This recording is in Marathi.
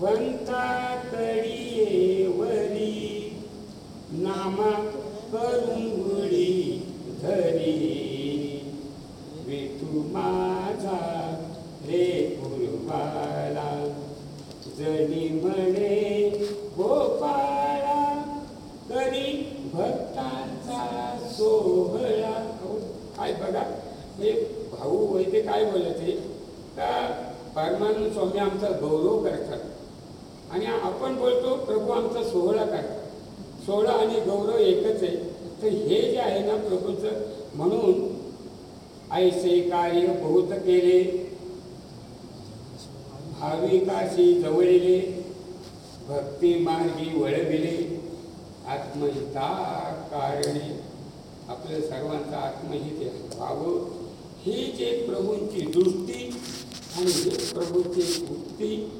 बनता वरी नामा करुंगुळी धरी. वेतू माझा रे गुरुबाला जणी म्हणे गोपाळा करी भक्तांचा सोहळा. काय बघा हे भाऊ वैद्य काय बोलत आहे का परमानंद स्वामी आमचा गौरव करतात. आणि आपण बोलतो प्रभू आमचा सोहळा काय? सोहळा आणि गौरव एकच आहे. तर हे जे आहे ना प्रभूचं म्हणून ऐसे कार्य बहुत केले. भाविकाशी जवळले भक्ती मार्गी वळविले. आत्महिता कारणे आपल्या सर्वांचा आत्महित व्हावं. ही जे प्रभूंची दृष्टी आणि प्रभूची वृत्ती